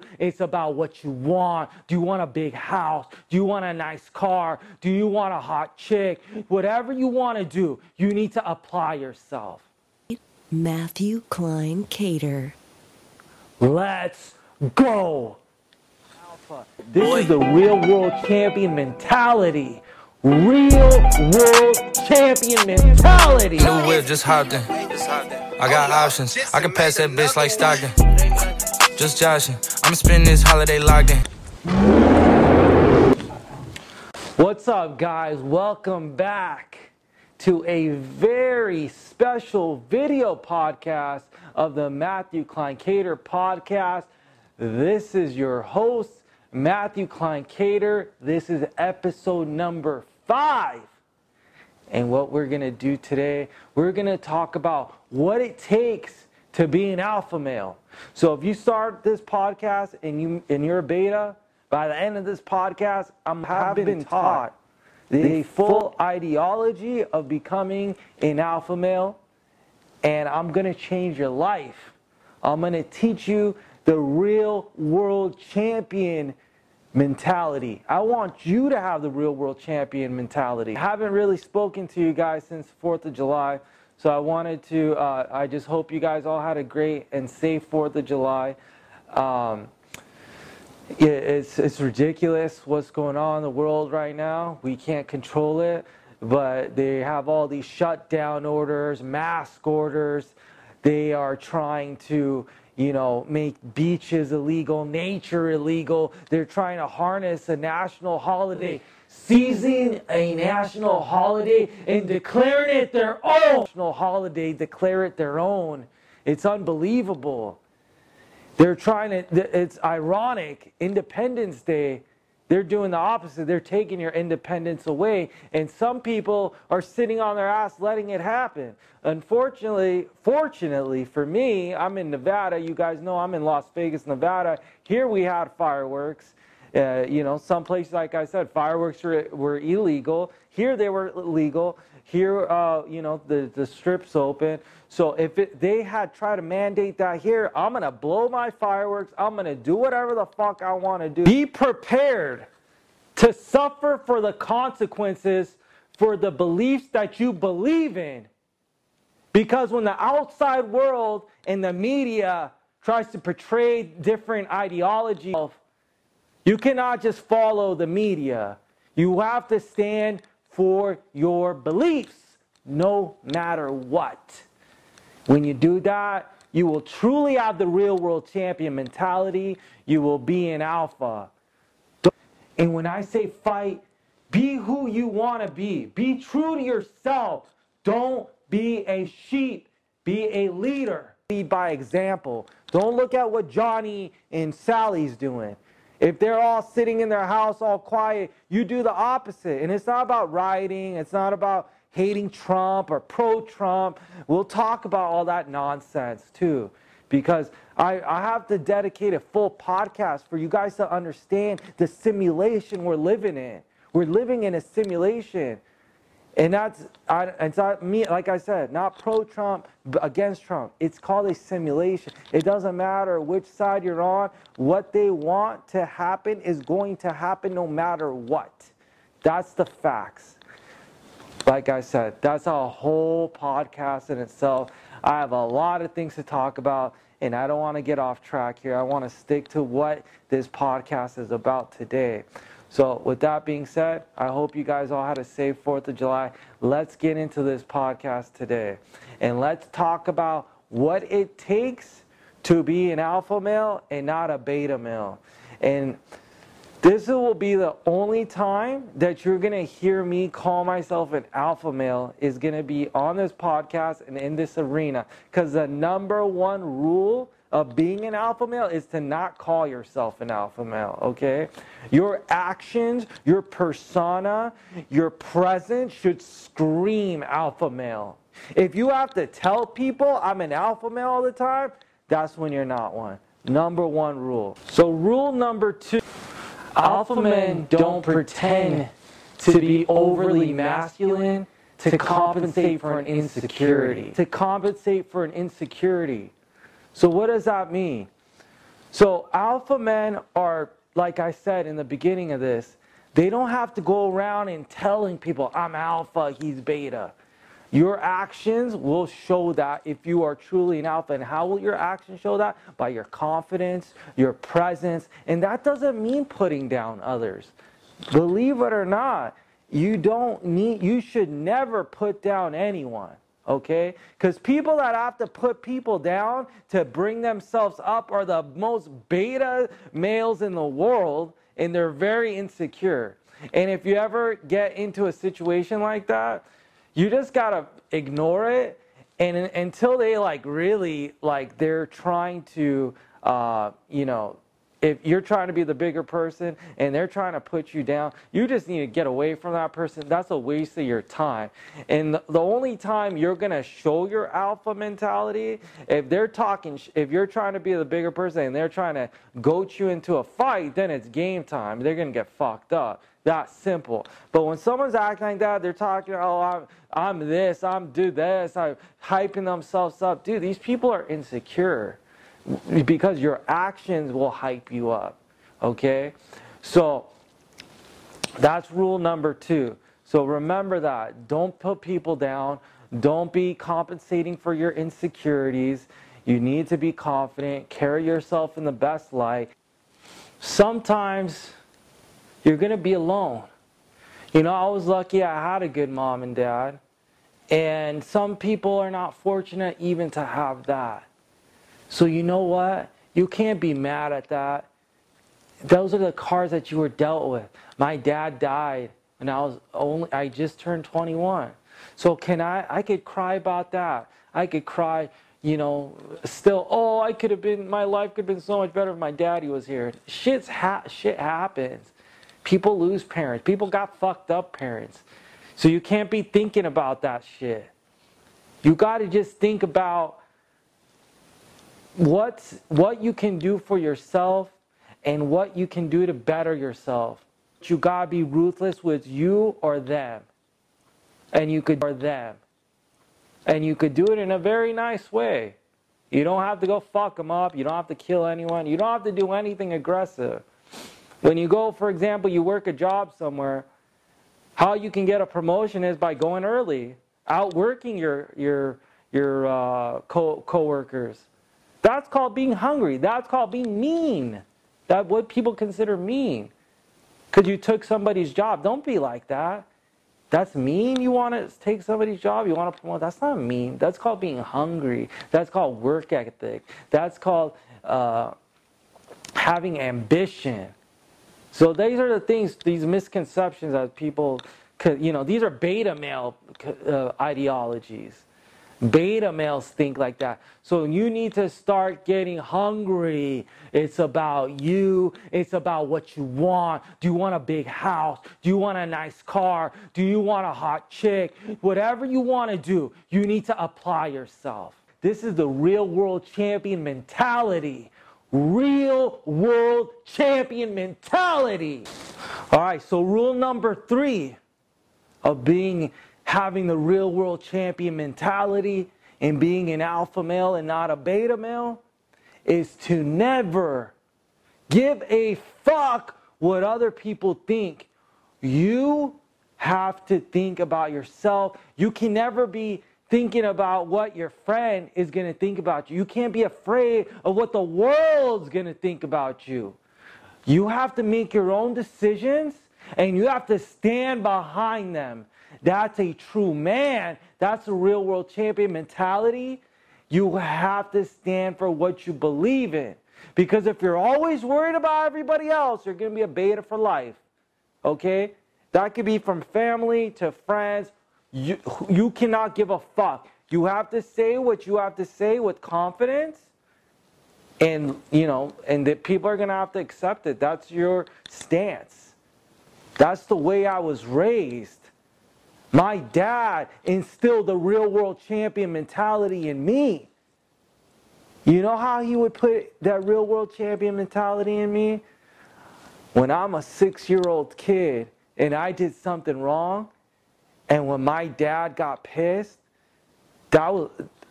you. It's about what you want. Do you want a big house? Do you want a nice car? Do you want a hot chick? Whatever you want to do, you need to apply yourself. Matthew Klein Cater. Let's go. Alpha. This is the real world champion mentality. Real world champion mentality. New whip, just hopped in. I got options. I can pass that bitch like Stockton. Just joshing. I'ma this holiday locked in. What's up, guys? Welcome back to a very special video podcast of the Matthew Klein Cater podcast. This is your host, Matthew Klein Cater. This is episode number five. And what we're going to do today, we're going to talk about what it takes to be an alpha male. So if you start this podcast and you and you're a beta, by the end of this podcast, I'm have been taught the full ideology of becoming an alpha male and I'm going to change your life. I'm going to teach you the real world champion mentality. I want you to have the real world champion mentality. I haven't really spoken to you guys since 4th of July, so I wanted to, uh, I just hope you guys all had a great and safe 4th of July. Um, it, it's, it's ridiculous what's going on in the world right now. We can't control it, but they have all these shutdown orders, mask orders. They are trying to you know, make beaches illegal, nature illegal. They're trying to harness a national holiday, seizing a national holiday and declaring it their own. National holiday, declare it their own. It's unbelievable. They're trying to, it's ironic. Independence Day they're doing the opposite. They're taking your independence away. And some people are sitting on their ass letting it happen. Unfortunately, fortunately for me, I'm in Nevada. You guys know I'm in Las Vegas, Nevada. Here we had fireworks. Uh, you know, some places, like I said, fireworks were, were illegal. Here they were legal. Here, uh, you know, the, the strip's open. So if it, they had tried to mandate that here, I'm going to blow my fireworks. I'm going to do whatever the fuck I want to do. Be prepared to suffer for the consequences for the beliefs that you believe in. Because when the outside world and the media tries to portray different ideologies, you cannot just follow the media. You have to stand for your beliefs, no matter what. When you do that, you will truly have the real world champion mentality. You will be an alpha. And when I say fight, be who you want to be. Be true to yourself. Don't be a sheep. Be a leader. Lead by example. Don't look at what Johnny and Sally's doing. If they're all sitting in their house all quiet, you do the opposite. And it's not about rioting, it's not about hating Trump or pro Trump. We'll talk about all that nonsense too. Because I, I have to dedicate a full podcast for you guys to understand the simulation we're living in. We're living in a simulation. And that's I, it's not me, like I said, not pro Trump, against Trump. It's called a simulation. It doesn't matter which side you're on. What they want to happen is going to happen no matter what. That's the facts. Like I said, that's a whole podcast in itself. I have a lot of things to talk about, and I don't want to get off track here. I want to stick to what this podcast is about today. So, with that being said, I hope you guys all had a safe 4th of July. Let's get into this podcast today. And let's talk about what it takes to be an alpha male and not a beta male. And this will be the only time that you're going to hear me call myself an alpha male is going to be on this podcast and in this arena. Because the number one rule of being an alpha male is to not call yourself an alpha male, okay? Your actions, your persona, your presence should scream alpha male. If you have to tell people I'm an alpha male all the time, that's when you're not one. Number one rule. So, rule number two alpha men don't pretend to be overly masculine to compensate for an insecurity. To compensate for an insecurity. So, what does that mean? So alpha men are, like I said in the beginning of this, they don't have to go around and telling people, I'm alpha, he's beta. Your actions will show that if you are truly an alpha. And how will your actions show that? By your confidence, your presence. And that doesn't mean putting down others. Believe it or not, you don't need, you should never put down anyone. Okay? Because people that have to put people down to bring themselves up are the most beta males in the world, and they're very insecure. And if you ever get into a situation like that, you just gotta ignore it, and until they like really like they're trying to, uh, you know, if you're trying to be the bigger person and they're trying to put you down, you just need to get away from that person. That's a waste of your time. And the only time you're going to show your alpha mentality, if they're talking, if you're trying to be the bigger person and they're trying to goat you into a fight, then it's game time. They're going to get fucked up. That simple. But when someone's acting like that, they're talking, oh, I'm, I'm this, I'm do this, I'm hyping themselves up. Dude, these people are insecure because your actions will hype you up. Okay? So that's rule number two. So remember that. Don't put people down. Don't be compensating for your insecurities. You need to be confident. Carry yourself in the best light. Sometimes you're going to be alone. You know, I was lucky I had a good mom and dad. And some people are not fortunate even to have that. So you know what? You can't be mad at that. Those are the cards that you were dealt with. My dad died and I was only I just turned 21. So can I I could cry about that. I could cry, you know, still, oh, I could have been my life could have been so much better if my daddy was here. Shit's ha- shit happens. People lose parents. People got fucked up parents. So you can't be thinking about that shit. You got to just think about what what you can do for yourself and what you can do to better yourself. You gotta be ruthless with you or them. And you could or them. And you could do it in a very nice way. You don't have to go fuck them up. You don't have to kill anyone. You don't have to do anything aggressive. When you go, for example, you work a job somewhere, how you can get a promotion is by going early, outworking your your your uh, co coworkers that's called being hungry. That's called being mean. That what people consider mean. Because you took somebody's job. Don't be like that. That's mean. You want to take somebody's job. You want to promote. That's not mean. That's called being hungry. That's called work ethic. That's called uh, having ambition. So these are the things, these misconceptions that people, you know, these are beta male uh, ideologies. Beta males think like that. So you need to start getting hungry. It's about you. It's about what you want. Do you want a big house? Do you want a nice car? Do you want a hot chick? Whatever you want to do, you need to apply yourself. This is the real world champion mentality. Real world champion mentality. All right, so rule number three of being having the real world champion mentality and being an alpha male and not a beta male is to never give a fuck what other people think. You have to think about yourself. You can never be thinking about what your friend is going to think about you. You can't be afraid of what the world's going to think about you. You have to make your own decisions and you have to stand behind them. That's a true man. That's a real world champion mentality. You have to stand for what you believe in. Because if you're always worried about everybody else, you're going to be a beta for life. Okay? That could be from family to friends. You, you cannot give a fuck. You have to say what you have to say with confidence. And, you know, and that people are going to have to accept it. That's your stance. That's the way I was raised. My dad instilled the real world champion mentality in me. You know how he would put that real world champion mentality in me? When I'm a six year old kid and I did something wrong, and when my dad got pissed, that was,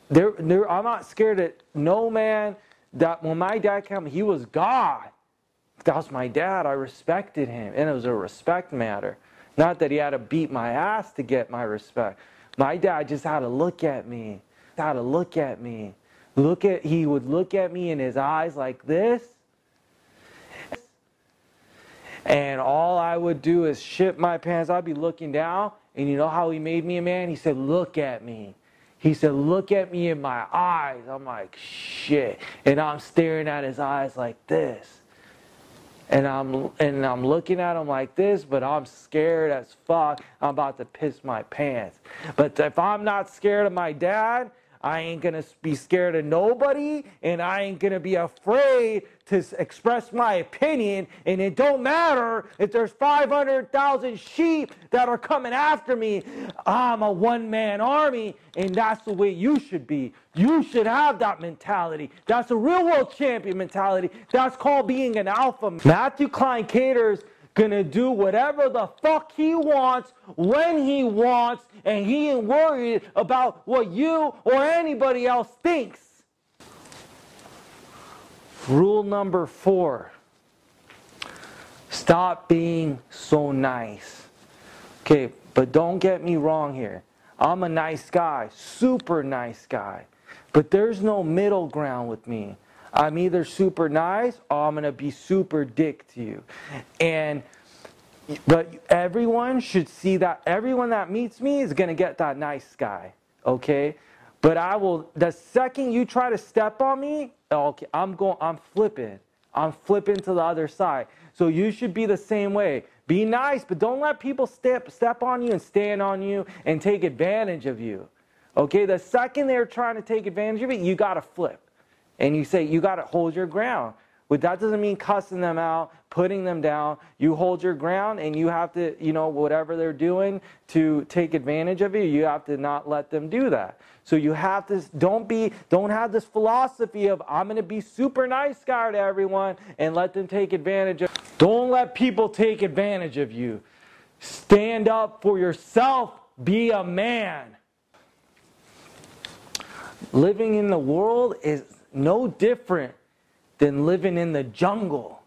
there, there, I'm not scared of no man, that when my dad came, he was God. That was my dad. I respected him, and it was a respect matter. Not that he had to beat my ass to get my respect. My dad just had to look at me. Had to look at me. Look at he would look at me in his eyes like this. And all I would do is shit my pants. I'd be looking down, and you know how he made me a man? He said, Look at me. He said, Look at me in my eyes. I'm like, Shit. And I'm staring at his eyes like this and I'm and I'm looking at him like this, but I'm scared as fuck. I'm about to piss my pants. But if I'm not scared of my dad, I ain't gonna be scared of nobody, and I ain't gonna be afraid to express my opinion. And it don't matter if there's 500,000 sheep that are coming after me. I'm a one-man army, and that's the way you should be. You should have that mentality. That's a real world champion mentality. That's called being an alpha. Matthew Klein caters gonna do whatever the fuck he wants when he wants, and he ain't worried about what you or anybody else thinks. Rule number four stop being so nice. Okay, but don't get me wrong here. I'm a nice guy, super nice guy. But there's no middle ground with me. I'm either super nice or I'm going to be super dick to you. And but everyone should see that everyone that meets me is going to get that nice guy, okay? But I will the second you try to step on me, okay, I'm going I'm flipping. I'm flipping to the other side. So you should be the same way. Be nice, but don't let people step step on you and stand on you and take advantage of you. Okay? The second they're trying to take advantage of it, you got to flip. And you say, you got to hold your ground. But that doesn't mean cussing them out, putting them down. You hold your ground and you have to, you know, whatever they're doing to take advantage of you, you have to not let them do that. So you have to, don't be, don't have this philosophy of, I'm going to be super nice guy to everyone and let them take advantage of Don't let people take advantage of you. Stand up for yourself. Be a man. Living in the world is no different than living in the jungle.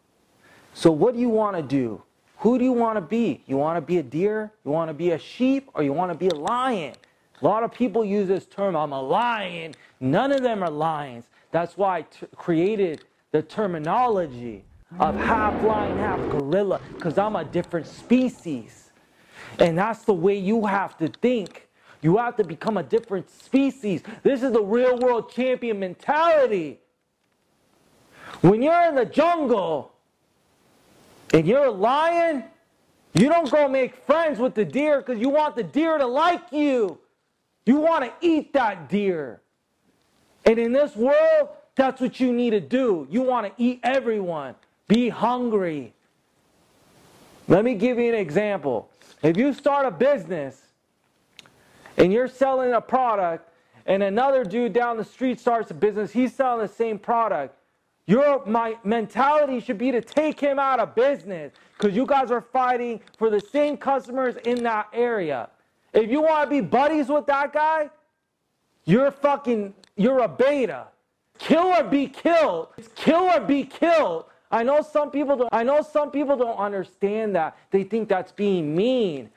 So, what do you want to do? Who do you want to be? You want to be a deer? You want to be a sheep? Or you want to be a lion? A lot of people use this term, I'm a lion. None of them are lions. That's why I t- created the terminology of half lion, half gorilla, because I'm a different species. And that's the way you have to think. You have to become a different species. This is the real world champion mentality. When you're in the jungle and you're a lion, you don't go make friends with the deer because you want the deer to like you. You want to eat that deer. And in this world, that's what you need to do. You want to eat everyone. Be hungry. Let me give you an example. If you start a business and you're selling a product, and another dude down the street starts a business, he's selling the same product. Your my mentality should be to take him out of business because you guys are fighting for the same customers in that area. If you want to be buddies with that guy, you're fucking you're a beta. Kill or be killed. Kill or be killed. I know some people don't I know some people don't understand that. They think that's being mean.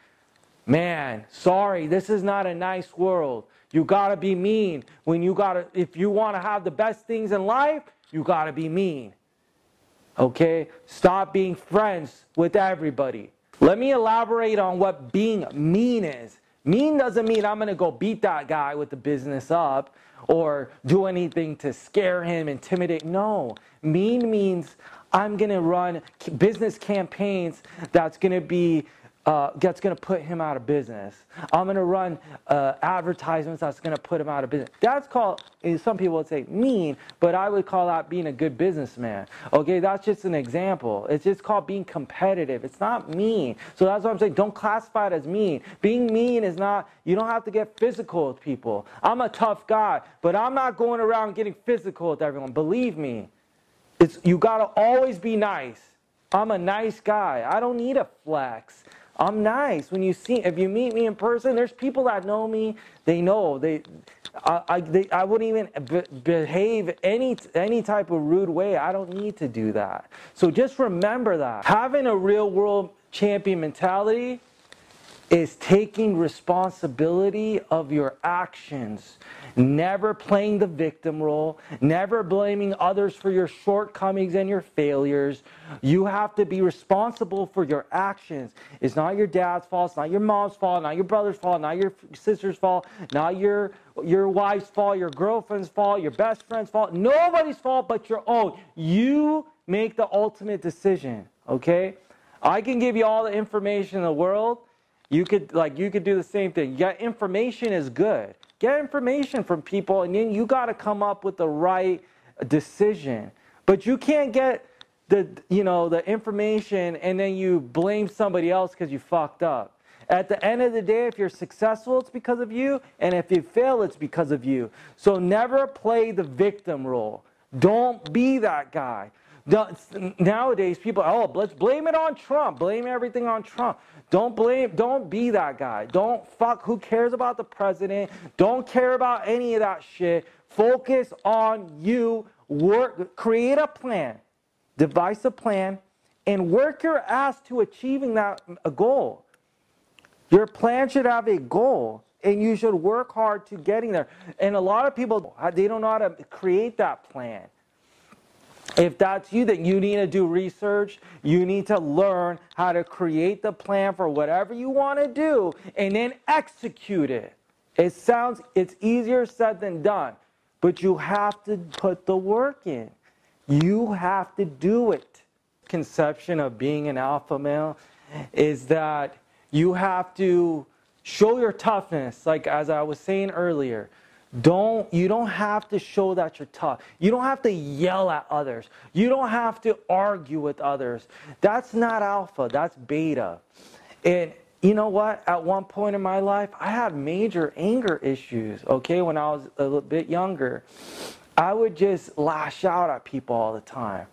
Man, sorry, this is not a nice world. You got to be mean when you got to if you want to have the best things in life, you got to be mean. Okay? Stop being friends with everybody. Let me elaborate on what being mean is. Mean doesn't mean I'm to go beat that guy with the business up or do anything to scare him, intimidate. No. Mean means I'm to run business campaigns that's to be uh, that's going to put him out of business. I'm going to run uh, advertisements that's going to put him out of business. That's called, some people would say mean, but I would call that being a good businessman. Okay, that's just an example. It's just called being competitive. It's not mean. So that's what I'm saying. Don't classify it as mean. Being mean is not, you don't have to get physical with people. I'm a tough guy, but I'm not going around getting physical with everyone. Believe me. It's, you got to always be nice. I'm a nice guy. I don't need a flex. I'm nice. When you see, if you meet me in person, there's people that know me. They know they. I, I, they, I wouldn't even be, behave any any type of rude way. I don't need to do that. So just remember that having a real world champion mentality is taking responsibility of your actions never playing the victim role, never blaming others for your shortcomings and your failures. You have to be responsible for your actions. It's not your dad's fault, it's not your mom's fault, not your brother's fault, not your sister's fault, not your your wife's fault, your girlfriend's fault, your best friend's fault. Nobody's fault but your own. You make the ultimate decision, okay? I can give you all the information in the world. You could like you could do the same thing. Yeah, information is good. Get information from people, and then you got to come up with the right decision. But you can't get the you know the information and then you blame somebody else because you fucked up. At the end of the day, if you're successful, it's because of you, and if you fail, it's because of you. So never play the victim role. Don't be that guy. Nowadays, people, oh, let's blame it on Trump. Blame everything on Trump. Don't blame, don't be that guy. Don't fuck, who cares about the president? Don't care about any of that shit. Focus on you. Work, create a plan, devise a plan, and work your ass to achieving that goal. Your plan should have a goal and you should work hard to getting there. And a lot of people, they don't know how to create that plan. If that's you, then you need to do research. You need to learn how to create the plan for whatever you want to do and then execute it. It sounds, it's easier said than done, but you have to put the work in. You have to do it. Conception of being an alpha male is that you have to show your toughness, like as I was saying earlier. Don't you don't have to show that you're tough. You don't have to yell at others. You don't have to argue with others. That's not alpha, that's beta. And you know what? At one point in my life, I had major anger issues, okay, when I was a little bit younger. I would just lash out at people all the time.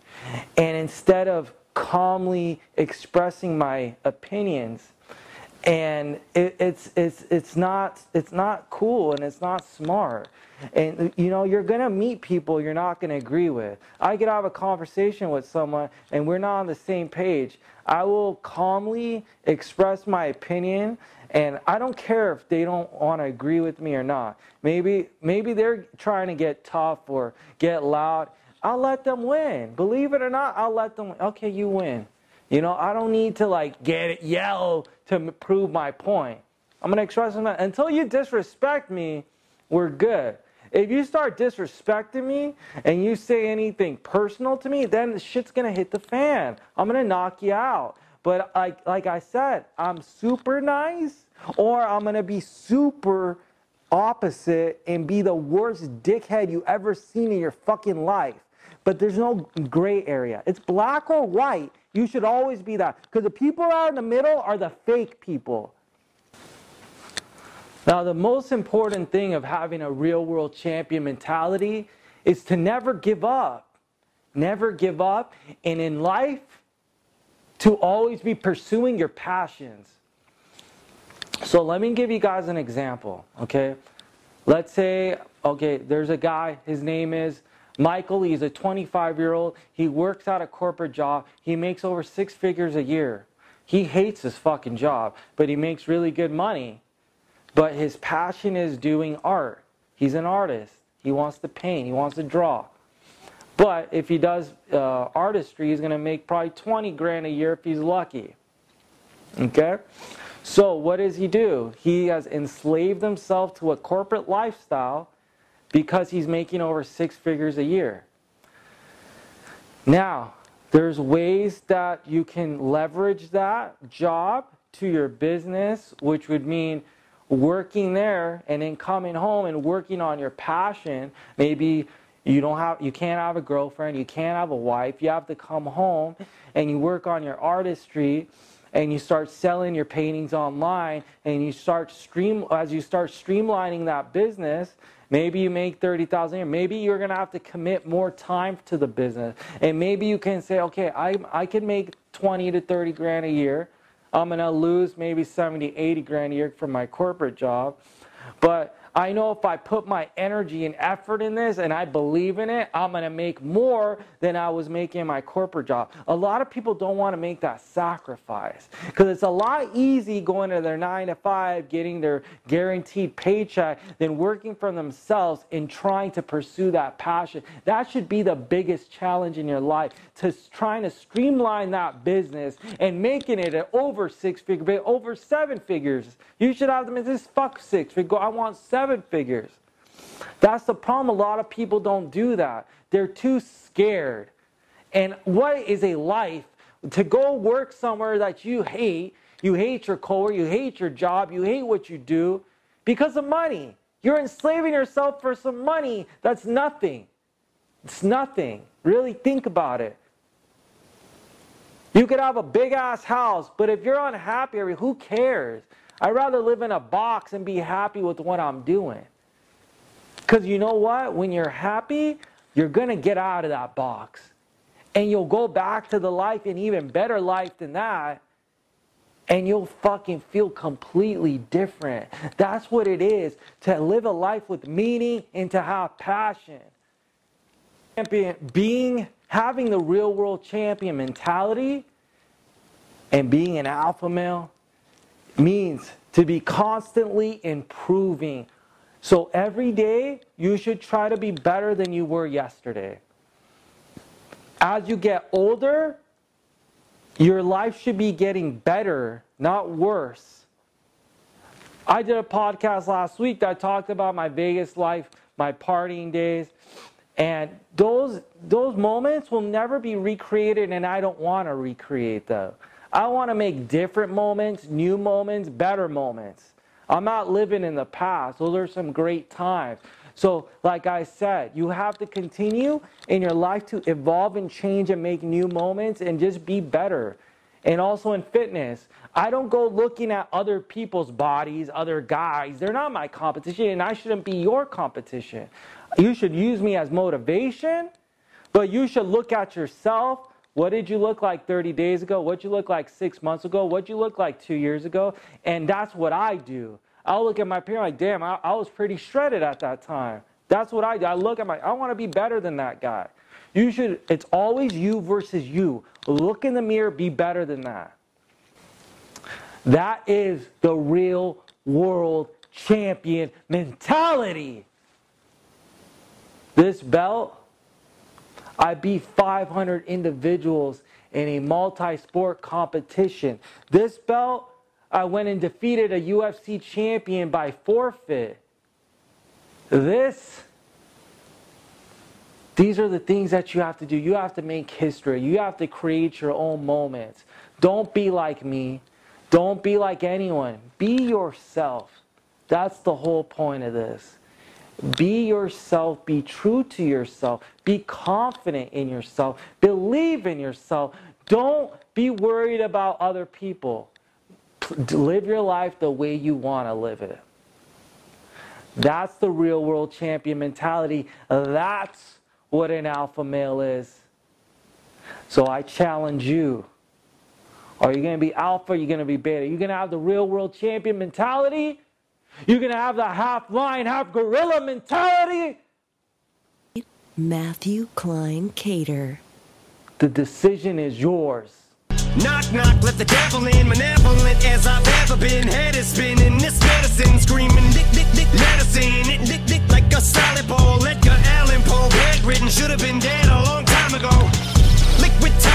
And instead of calmly expressing my opinions, and it, it's it's it's not it's not cool and it's not smart. And you know you're to meet people you're not to agree with. I get out of a conversation with someone and we're not on the same page. I will calmly express my opinion and i don't care if they don't want to agree with me or not. Maybe maybe they're trying to get tough or get loud. I'll let them win. Believe it or not i'll let them okay you win you know, I don't need to like get it, yell to prove my point. I'm gonna express that until you disrespect me, we're good. If you start disrespecting me and you say anything personal to me, then the shit's gonna hit the fan. I'm gonna knock you out. But like like I said, I'm super nice, or I'm gonna be super opposite and be the worst dickhead you ever seen in your fucking life. But there's no gray area. It's black or white. You should always be that. Because the people out in the middle are the fake people. Now, the most important thing of having a real world champion mentality is to never give up. Never give up. And in life, to always be pursuing your passions. So let me give you guys an example, okay? Let's say, okay, there's a guy, his name is Michael, he's a 25 year old. He works at a corporate job. He makes over six figures a year. He hates his fucking job, but he makes really good money. But his passion is doing art. He's an artist. He wants to paint, he wants to draw. But if he does uh, artistry, he's going to make probably 20 grand a year if he's lucky. Okay? So, what does he do? He has enslaved himself to a corporate lifestyle because he's making over six figures a year. Now, there's ways that you can leverage that job to your business, which would mean working there and then coming home and working on your passion. Maybe you don't have you can't have a girlfriend, you can't have a wife. You have to come home and you work on your artistry and you start selling your paintings online and you start stream as you start streamlining that business Maybe you make 30,000 a year. Maybe you're going to have to commit more time to the business. And maybe you can say, okay, I, I can make 20 to 30 grand a year. I'm going to lose maybe 70, 80 grand a year from my corporate job. But I know if I put my energy and effort in this and I believe in it, I'm going to make more than I was making in my corporate job. A lot of people don't want to make that sacrifice because it's a lot easy going to their 9 to 5, getting their guaranteed paycheck than working for themselves and trying to pursue that passion. That should be the biggest challenge in your life to trying to streamline that business and making it over six figure, over seven figures. You should have them as this fuck six figure. I want seven seven figures. That's the problem. A lot of people don't do that. They're too scared. And what is a life to go work somewhere that you hate? You hate your coworker, you hate your job, you hate what you do because of money. You're enslaving yourself for some money that's nothing. It's nothing. Really think about it. You could have a big ass house, but if you're unhappy, who cares? I'd rather live in a box and be happy with what I'm doing. Because you know what? When you're happy, you're going to get out of that box. And you'll go back to the life, an even better life than that. And you'll fucking feel completely different. That's what it is to live a life with meaning and to have passion. champion, Being, having the real world champion mentality and being an alpha male means to be constantly improving. So every day, you should try to be better than you were yesterday. As you get older, your life should be getting better, not worse. I did a podcast last week that talked about my Vegas life, my partying days. And those, those moments will never be recreated, and I don't want to recreate them. I want to make different moments, new moments, better moments. I'm not living in the past. Those are some great times. So, like I said, you have to continue in your life to evolve and change and make new moments and just be better. And also in fitness, I don't go looking at other people's bodies, other guys. They're not my competition, and I shouldn't be your competition. You should use me as motivation, but you should look at yourself what did you look like 30 days ago? What did you look like six months ago? What did you look like two years ago? And that's what I do. I'll look at my parent like, damn, I, I was pretty shredded at that time. That's what I do. I look at my, I want to be better than that guy. You should, it's always you versus you. Look in the mirror, be better than that. That is the real world champion mentality. This belt I beat 500 individuals in a multi sport competition. This belt, I went and defeated a UFC champion by forfeit. This, these are the things that you have to do. You have to make history, you have to create your own moments. Don't be like me, don't be like anyone. Be yourself. That's the whole point of this. Be yourself, be true to yourself, be confident in yourself, believe in yourself. Don't be worried about other people. Live your life the way you want to live it. That's the real world champion mentality. That's what an alpha male is. So I challenge you. Are you going to be alpha? Are you going to be beta? Are you going to have the real world champion mentality? You're going to have the half lion, half gorilla mentality. Matthew Klein Cater. The decision is yours. Knock, knock, let the devil in, malevolent as I've ever been. Head is spinning, this medicine screaming, dick, dick, dick, medicine. It dick, dick, like a salad bowl. Edgar Allan Poe, bedridden, should have been dead a long time ago. Liquid time.